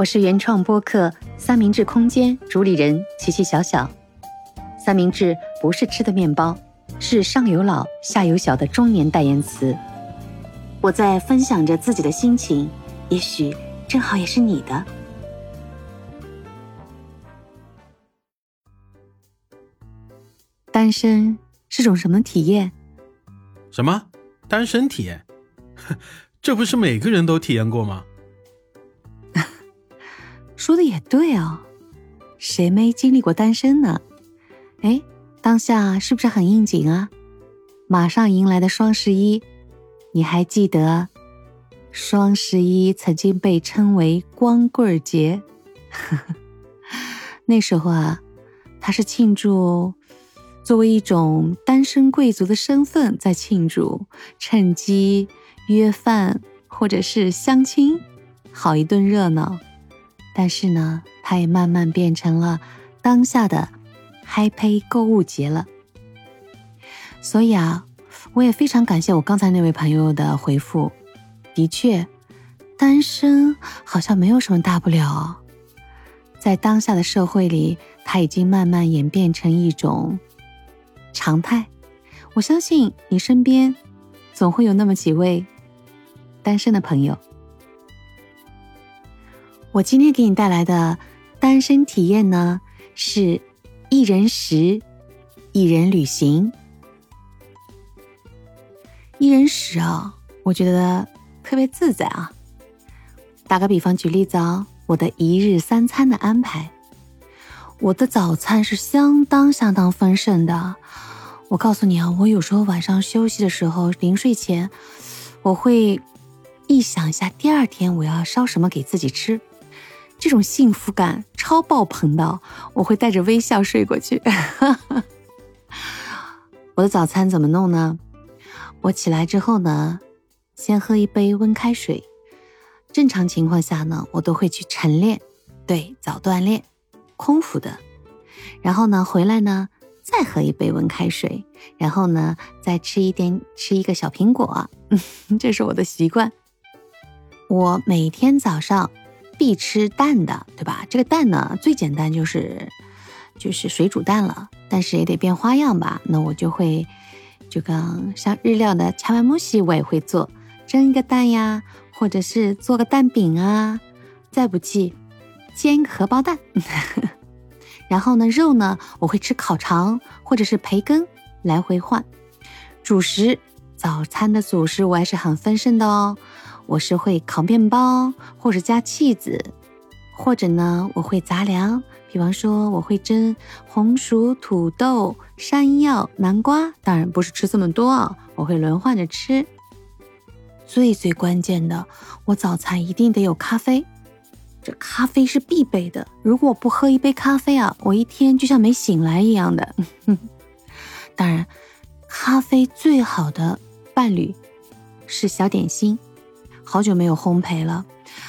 我是原创播客三明治空间主理人琪琪小小。三明治不是吃的面包，是上有老下有小的中年代言词。我在分享着自己的心情，也许正好也是你的。单身是种什么体验？什么单身体验？这不是每个人都体验过吗？说的也对哦，谁没经历过单身呢？哎，当下是不是很应景啊？马上迎来的双十一，你还记得双十一曾经被称为光棍节？那时候啊，它是庆祝。作为一种单身贵族的身份在庆祝，趁机约饭或者是相亲，好一顿热闹。但是呢，它也慢慢变成了当下的 Happy 购物节了。所以啊，我也非常感谢我刚才那位朋友的回复。的确，单身好像没有什么大不了，在当下的社会里，它已经慢慢演变成一种。常态，我相信你身边总会有那么几位单身的朋友。我今天给你带来的单身体验呢，是一人食，一人旅行。一人食啊，我觉得特别自在啊。打个比方，举例子啊，我的一日三餐的安排。我的早餐是相当相当丰盛的，我告诉你啊，我有时候晚上休息的时候，临睡前，我会臆想一下第二天我要烧什么给自己吃，这种幸福感超爆棚的，我会带着微笑睡过去。我的早餐怎么弄呢？我起来之后呢，先喝一杯温开水，正常情况下呢，我都会去晨练，对，早锻炼。空腹的，然后呢，回来呢，再喝一杯温开水，然后呢，再吃一点，吃一个小苹果，这是我的习惯。我每天早上必吃蛋的，对吧？这个蛋呢，最简单就是就是水煮蛋了，但是也得变花样吧。那我就会，就刚像日料的恰巴木西，我也会做蒸一个蛋呀，或者是做个蛋饼啊，再不济。煎个荷包蛋，然后呢，肉呢，我会吃烤肠或者是培根，来回换。主食，早餐的主食我还是很丰盛的哦。我是会烤面包，或者加 cheese，或者呢，我会杂粮，比方说我会蒸红薯、土豆、山药、南瓜。当然不是吃这么多啊，我会轮换着吃。最最关键的，我早餐一定得有咖啡。这咖啡是必备的，如果我不喝一杯咖啡啊，我一天就像没醒来一样的。当然，咖啡最好的伴侣是小点心。好久没有烘焙了，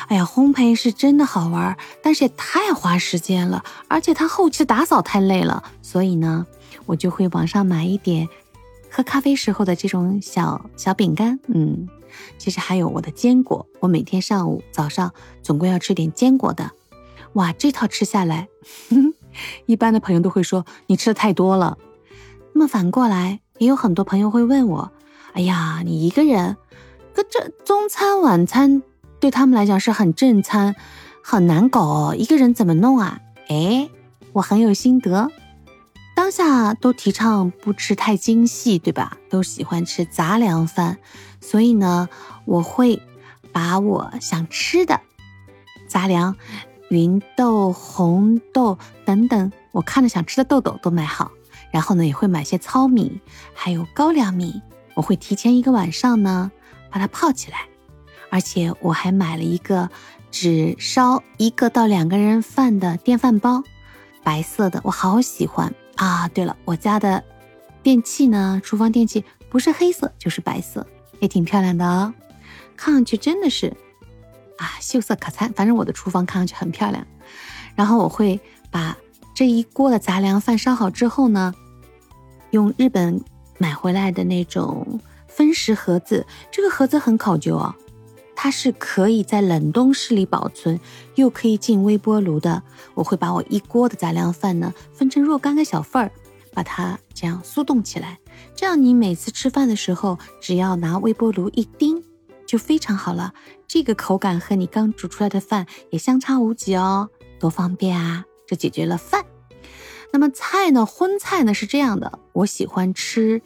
哎呀，烘焙是真的好玩，但是也太花时间了，而且它后期打扫太累了，所以呢，我就会网上买一点喝咖啡时候的这种小小饼干，嗯。其实还有我的坚果，我每天上午、早上总归要吃点坚果的。哇，这套吃下来，一般的朋友都会说你吃的太多了。那么反过来，也有很多朋友会问我：“哎呀，你一个人，可这中餐、晚餐对他们来讲是很正餐，很难搞哦，一个人怎么弄啊？”哎，我很有心得。当下都提倡不吃太精细，对吧？都喜欢吃杂粮饭，所以呢，我会把我想吃的杂粮、芸豆、红豆等等，我看着想吃的豆豆都买好。然后呢，也会买些糙米，还有高粱米，我会提前一个晚上呢把它泡起来。而且我还买了一个只烧一个到两个人饭的电饭煲，白色的，我好喜欢。啊，对了，我家的电器呢？厨房电器不是黑色就是白色，也挺漂亮的哦。看上去真的是啊，秀色可餐。反正我的厨房看上去很漂亮。然后我会把这一锅的杂粮饭烧好之后呢，用日本买回来的那种分食盒子，这个盒子很考究哦。它是可以在冷冻室里保存，又可以进微波炉的。我会把我一锅的杂粮饭呢分成若干个小份儿，把它这样速冻起来。这样你每次吃饭的时候，只要拿微波炉一叮，就非常好了。这个口感和你刚煮出来的饭也相差无几哦，多方便啊！这解决了饭。那么菜呢？荤菜呢是这样的，我喜欢吃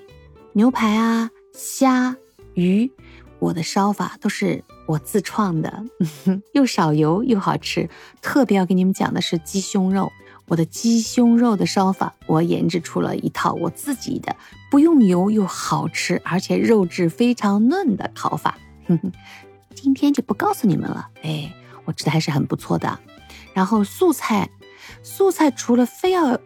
牛排啊、虾、鱼，我的烧法都是我自创的，又少油又好吃。特别要给你们讲的是鸡胸肉，我的鸡胸肉的烧法，我研制出了一套我自己的，不用油又好吃，而且肉质非常嫩的烤法。今天就不告诉你们了，哎，我吃的还是很不错的。然后素菜，素菜除了非要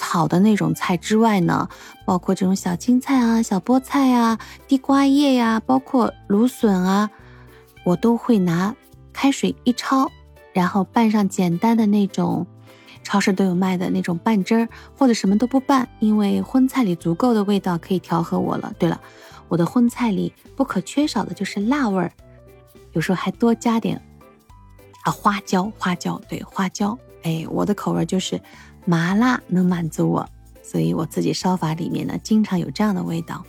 炒的那种菜之外呢，包括这种小青菜啊、小菠菜啊、地瓜叶呀，包括芦笋啊，我都会拿开水一焯，然后拌上简单的那种超市都有卖的那种拌汁儿，或者什么都不拌，因为荤菜里足够的味道可以调和我了。对了，我的荤菜里不可缺少的就是辣味儿，有时候还多加点啊花椒，花椒对花椒，哎，我的口味就是。麻辣能满足我，所以我自己烧法里面呢，经常有这样的味道，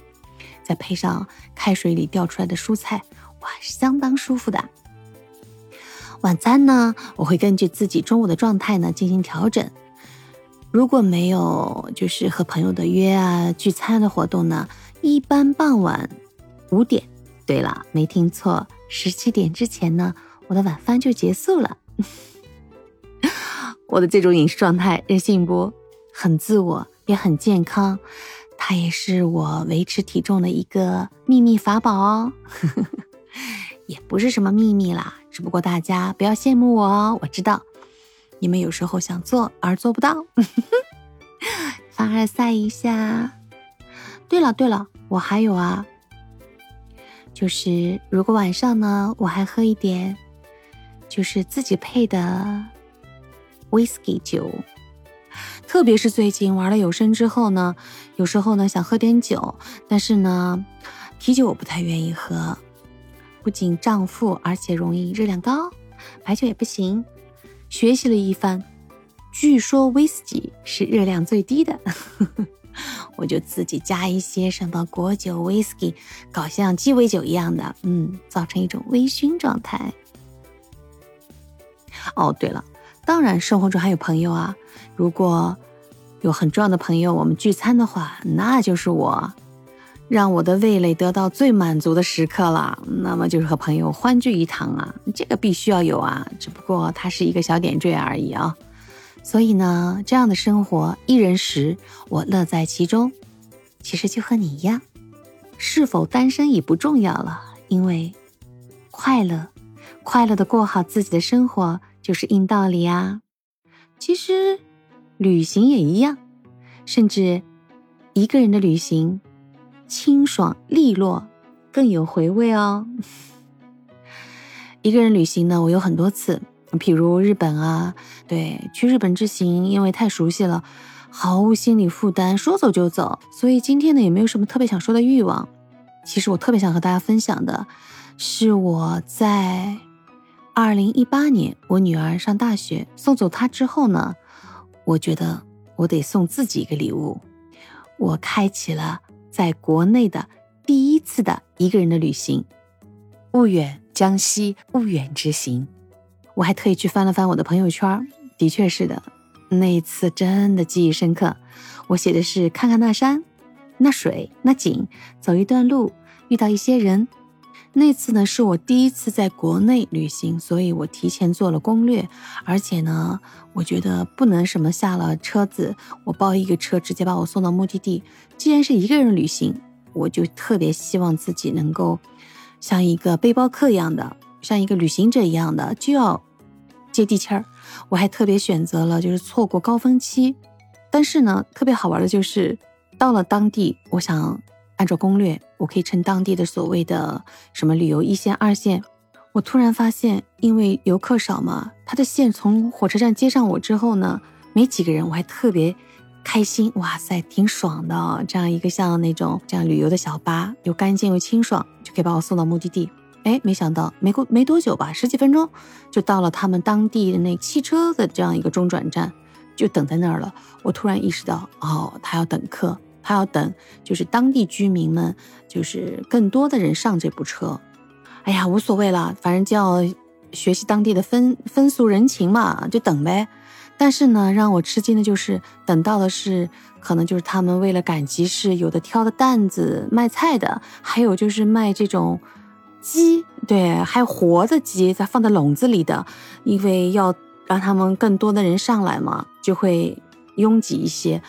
再配上开水里掉出来的蔬菜，哇，相当舒服的。晚餐呢，我会根据自己中午的状态呢进行调整。如果没有就是和朋友的约啊聚餐的活动呢，一般傍晚五点，对了，没听错，十七点之前呢，我的晚饭就结束了。我的这种饮食状态，任性不？很自我，也很健康，它也是我维持体重的一个秘密法宝哦。也不是什么秘密啦，只不过大家不要羡慕我哦。我知道你们有时候想做而做不到，凡尔赛一下。对了对了，我还有啊，就是如果晚上呢，我还喝一点，就是自己配的。Whisky 酒，特别是最近玩了有声之后呢，有时候呢想喝点酒，但是呢，啤酒我不太愿意喝，不仅胀腹，而且容易热量高。白酒也不行。学习了一番，据说 whisky 是热量最低的，我就自己加一些什么果酒、whisky，搞像鸡尾酒一样的，嗯，造成一种微醺状态。哦，对了。当然，生活中还有朋友啊。如果有很重要的朋友，我们聚餐的话，那就是我让我的味蕾得到最满足的时刻了。那么就是和朋友欢聚一堂啊，这个必须要有啊。只不过它是一个小点缀而已啊。所以呢，这样的生活一人食，我乐在其中。其实就和你一样，是否单身已不重要了，因为快乐，快乐的过好自己的生活。就是硬道理啊！其实旅行也一样，甚至一个人的旅行清爽利落，更有回味哦。一个人旅行呢，我有很多次，譬如日本啊，对，去日本之行，因为太熟悉了，毫无心理负担，说走就走，所以今天呢，也没有什么特别想说的欲望。其实我特别想和大家分享的是我在。二零一八年，我女儿上大学，送走她之后呢，我觉得我得送自己一个礼物。我开启了在国内的第一次的一个人的旅行，婺远江西婺远之行。我还特意去翻了翻我的朋友圈，的确是的，那一次真的记忆深刻。我写的是看看那山、那水、那景，走一段路，遇到一些人。那次呢是我第一次在国内旅行，所以我提前做了攻略，而且呢，我觉得不能什么下了车子，我包一个车直接把我送到目的地。既然是一个人旅行，我就特别希望自己能够像一个背包客一样的，像一个旅行者一样的，就要接地气儿。我还特别选择了就是错过高峰期，但是呢，特别好玩的就是到了当地，我想。按照攻略，我可以乘当地的所谓的什么旅游一线、二线。我突然发现，因为游客少嘛，他的线从火车站接上我之后呢，没几个人，我还特别开心。哇塞，挺爽的！这样一个像那种这样旅游的小巴，又干净又清爽，就可以把我送到目的地。哎，没想到没过没多久吧，十几分钟就到了他们当地的那汽车的这样一个中转站，就等在那儿了。我突然意识到，哦，他要等客，他要等，就是当地居民们，就是更多的人上这部车。哎呀，无所谓了，反正就要学习当地的风风俗人情嘛，就等呗。但是呢，让我吃惊的就是等到的是，可能就是他们为了赶集市，有的挑的担子卖菜的，还有就是卖这种鸡，对，还有活的鸡在放在笼子里的，因为要让他们更多的人上来嘛，就会拥挤一些。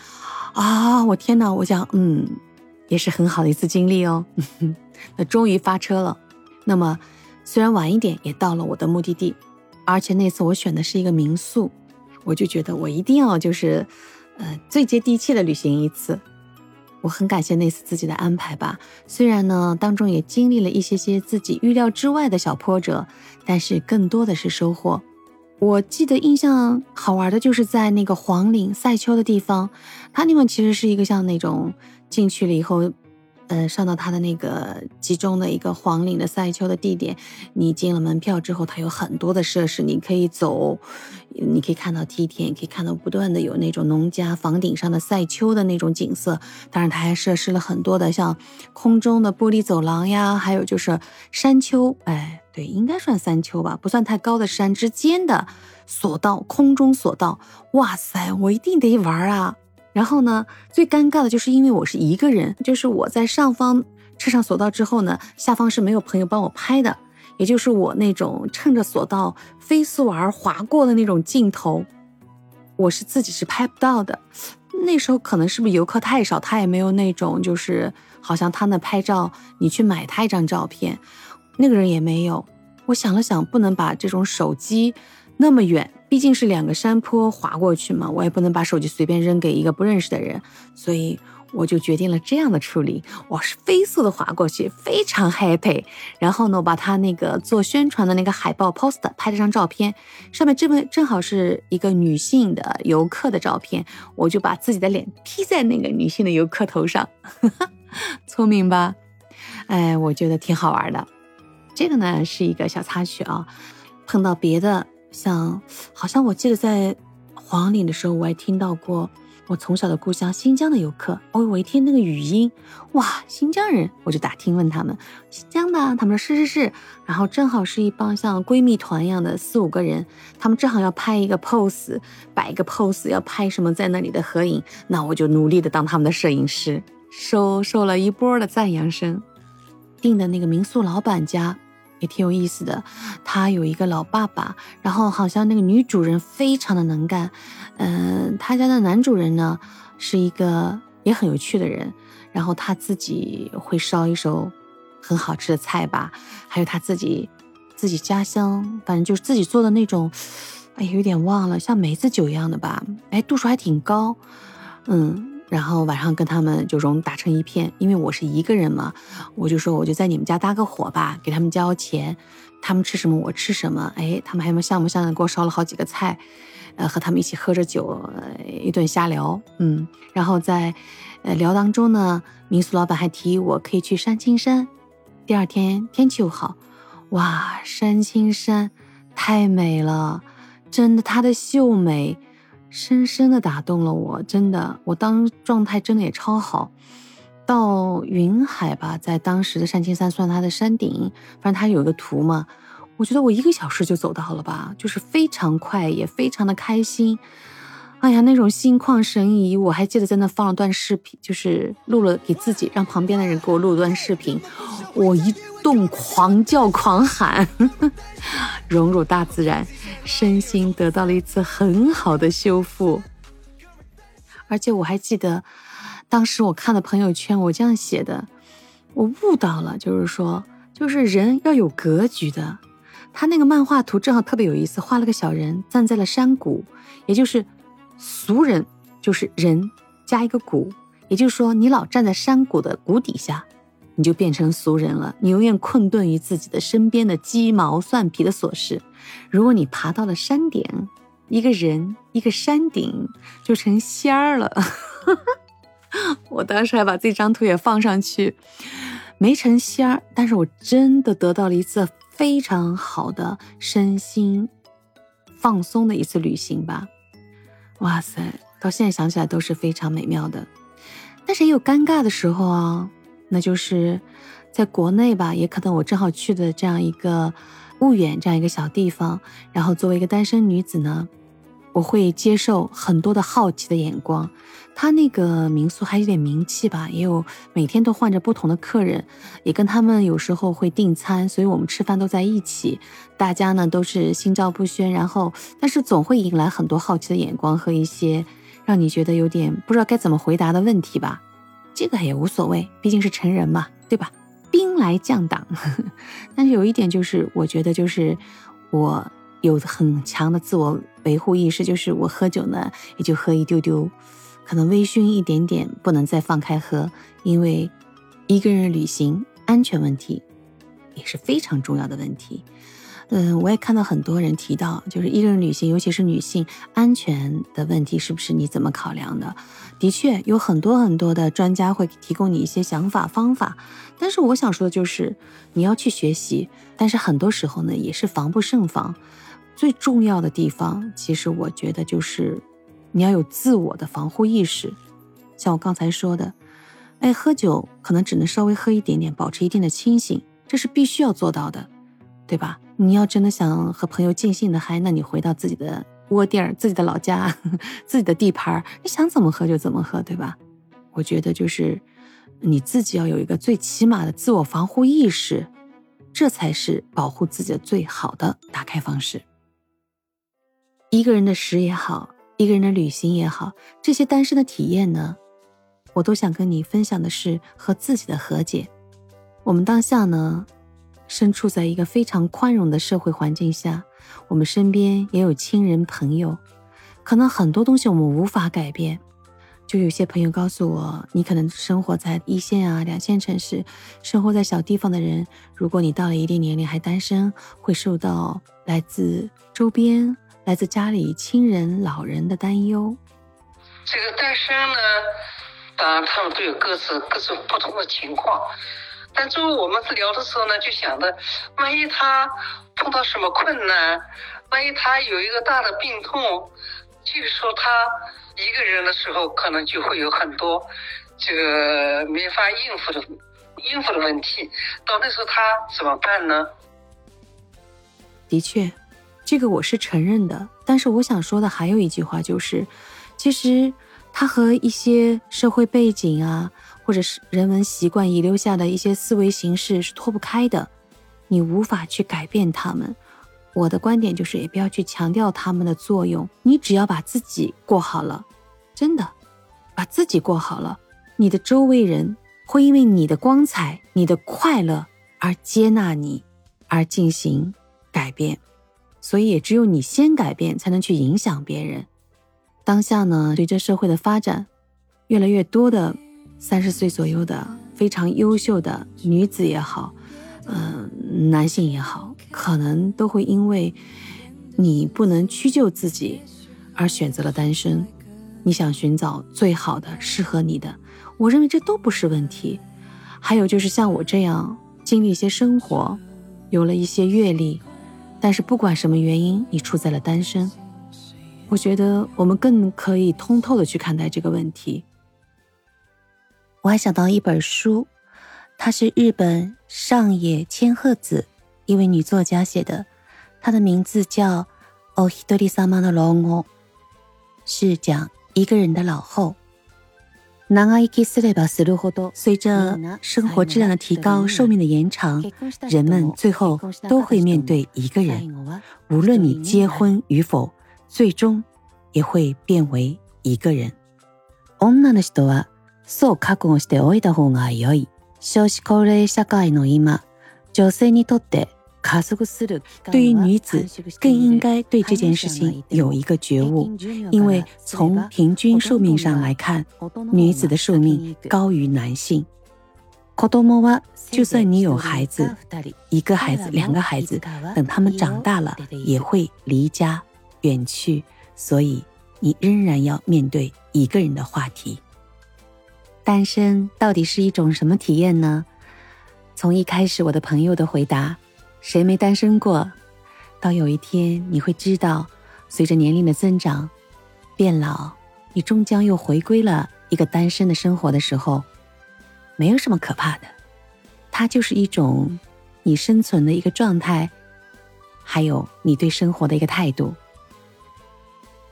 啊，我天呐，我想，嗯，也是很好的一次经历哦。那终于发车了，那么虽然晚一点，也到了我的目的地，而且那次我选的是一个民宿。我就觉得我一定要就是，呃，最接地气的旅行一次。我很感谢那次自己的安排吧，虽然呢当中也经历了一些些自己预料之外的小波折，但是更多的是收获。我记得印象好玩的就是在那个黄岭赛丘的地方，它那边其实是一个像那种进去了以后。呃，上到它的那个集中的一个黄岭的赛丘的地点，你进了门票之后，它有很多的设施，你可以走，你可以看到梯田，也可以看到不断的有那种农家房顶上的赛丘的那种景色。当然，它还设施了很多的像空中的玻璃走廊呀，还有就是山丘，哎，对，应该算山丘吧，不算太高的山之间的索道，空中索道。哇塞，我一定得玩啊！然后呢，最尴尬的就是因为我是一个人，就是我在上方车上索道之后呢，下方是没有朋友帮我拍的，也就是我那种趁着索道飞速而划过的那种镜头，我是自己是拍不到的。那时候可能是不是游客太少，他也没有那种就是好像他那拍照，你去买他一张照片，那个人也没有。我想了想，不能把这种手机那么远。毕竟是两个山坡滑过去嘛，我也不能把手机随便扔给一个不认识的人，所以我就决定了这样的处理。我是飞速的滑过去，非常 happy。然后呢，我把他那个做宣传的那个海报 poster 拍了张照片，上面正正好是一个女性的游客的照片，我就把自己的脸 P 在那个女性的游客头上，聪明吧？哎，我觉得挺好玩的。这个呢是一个小插曲啊，碰到别的。像，好像我记得在黄岭的时候，我还听到过我从小的故乡新疆的游客。哦，我一听那个语音，哇，新疆人，我就打听问他们，新疆的，他们说是是是。然后正好是一帮像闺蜜团一样的四五个人，他们正好要拍一个 pose，摆一个 pose，要拍什么在那里的合影。那我就努力的当他们的摄影师，收受了一波的赞扬声。订的那个民宿老板家。也挺有意思的，他有一个老爸爸，然后好像那个女主人非常的能干，嗯，他家的男主人呢是一个也很有趣的人，然后他自己会烧一手很好吃的菜吧，还有他自己自己家乡，反正就是自己做的那种，哎，有点忘了，像梅子酒一样的吧，哎，度数还挺高，嗯。然后晚上跟他们就融打成一片，因为我是一个人嘛，我就说我就在你们家搭个伙吧，给他们交钱，他们吃什么我吃什么，哎，他们还像不像的给我烧了好几个菜，呃，和他们一起喝着酒，一顿瞎聊，嗯，然后在呃聊当中呢，民宿老板还提议我可以去山青山，第二天天气又好，哇，山青山太美了，真的它的秀美。深深的打动了我，真的，我当状态真的也超好。到云海吧，在当时的山青山算它的山顶，反正它有一个图嘛，我觉得我一个小时就走到了吧，就是非常快，也非常的开心。哎呀，那种心旷神怡，我还记得在那放了段视频，就是录了给自己，让旁边的人给我录了段视频，我一动狂叫狂喊，融入大自然，身心得到了一次很好的修复。而且我还记得，当时我看的朋友圈，我这样写的，我悟到了，就是说，就是人要有格局的。他那个漫画图正好特别有意思，画了个小人站在了山谷，也就是。俗人就是人加一个谷，也就是说，你老站在山谷的谷底下，你就变成俗人了。你永远困顿于自己的身边的鸡毛蒜皮的琐事。如果你爬到了山顶，一个人一个山顶就成仙儿了。我当时还把这张图也放上去，没成仙儿，但是我真的得到了一次非常好的身心放松的一次旅行吧。哇塞，到现在想起来都是非常美妙的。但是也有尴尬的时候啊，那就是在国内吧，也可能我正好去的这样一个婺源这样一个小地方，然后作为一个单身女子呢。我会接受很多的好奇的眼光，他那个民宿还有点名气吧，也有每天都换着不同的客人，也跟他们有时候会订餐，所以我们吃饭都在一起，大家呢都是心照不宣，然后但是总会引来很多好奇的眼光和一些让你觉得有点不知道该怎么回答的问题吧，这个也无所谓，毕竟是成人嘛，对吧？兵来将挡，但是有一点就是，我觉得就是我。有很强的自我维护意识，就是我喝酒呢，也就喝一丢丢，可能微醺一点点，不能再放开喝，因为一个人旅行安全问题也是非常重要的问题。嗯，我也看到很多人提到，就是一个人旅行，尤其是女性安全的问题，是不是你怎么考量的？的确，有很多很多的专家会提供你一些想法方法，但是我想说的就是，你要去学习，但是很多时候呢，也是防不胜防。最重要的地方，其实我觉得就是你要有自我的防护意识。像我刚才说的，哎，喝酒可能只能稍微喝一点点，保持一定的清醒，这是必须要做到的，对吧？你要真的想和朋友尽兴的嗨，那你回到自己的窝地儿、自己的老家、自己的地盘，你想怎么喝就怎么喝，对吧？我觉得就是你自己要有一个最起码的自我防护意识，这才是保护自己的最好的打开方式。一个人的食也好，一个人的旅行也好，这些单身的体验呢，我都想跟你分享的是和自己的和解。我们当下呢，身处在一个非常宽容的社会环境下，我们身边也有亲人朋友，可能很多东西我们无法改变。就有些朋友告诉我，你可能生活在一线啊、两线城市，生活在小地方的人，如果你到了一定年龄还单身，会受到来自周边。来自家里亲人老人的担忧。这个单身呢，当然他们都有各自各种不同的情况。但作为我们聊的时候呢，就想着，万一他碰到什么困难，万一他有一个大的病痛，这个时候他一个人的时候，可能就会有很多这个没法应付的应付的问题。到那时候他怎么办呢？的确。这个我是承认的，但是我想说的还有一句话就是，其实它和一些社会背景啊，或者是人文习惯遗留下的一些思维形式是脱不开的，你无法去改变他们。我的观点就是，也不要去强调他们的作用，你只要把自己过好了，真的把自己过好了，你的周围人会因为你的光彩、你的快乐而接纳你，而进行改变。所以也只有你先改变，才能去影响别人。当下呢，随着社会的发展，越来越多的三十岁左右的非常优秀的女子也好，嗯，男性也好，可能都会因为你不能屈就自己而选择了单身。你想寻找最好的、适合你的，我认为这都不是问题。还有就是像我这样经历一些生活，有了一些阅历。但是不管什么原因，你处在了单身，我觉得我们更可以通透的去看待这个问题。我还想到一本书，它是日本上野千鹤子一位女作家写的，她的名字叫《おひとりさまの老後》，是讲一个人的老后。 随着生活质量的提高，寿命的延长，人们最后都会面对一个人。无论你结婚与否，最终也会变为一个人。女の人はそう覚悟しておいた方が良い。少子高齢社会の今、女性にとって对于女子，更应该对这件事情有一个觉悟，因为从平均寿命上来看，女子的寿命高于男性。就算你有孩子，一个孩子、两个孩子，等他们长大了，也会离家远去，所以你仍然要面对一个人的话题。单身到底是一种什么体验呢？从一开始我的朋友的回答“谁没单身过”，到有一天你会知道，随着年龄的增长、变老，你终将又回归了一个单身的生活的时候，没有什么可怕的，它就是一种你生存的一个状态，还有你对生活的一个态度。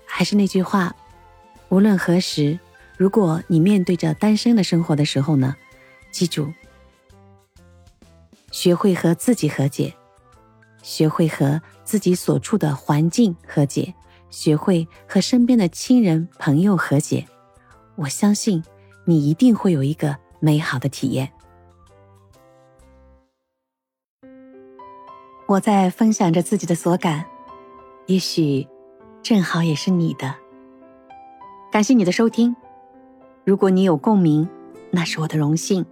还是那句话，无论何时，如果你面对着单身的生活的时候呢，记住，学会和自己和解，学会和自己所处的环境和解，学会和身边的亲人朋友和解。我相信你一定会有一个美好的体验。我在分享着自己的所感，也许。正好也是你的，感谢你的收听。如果你有共鸣，那是我的荣幸；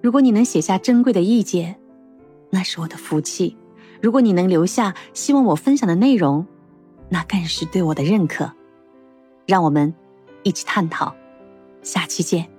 如果你能写下珍贵的意见，那是我的福气；如果你能留下希望我分享的内容，那更是对我的认可。让我们一起探讨，下期见。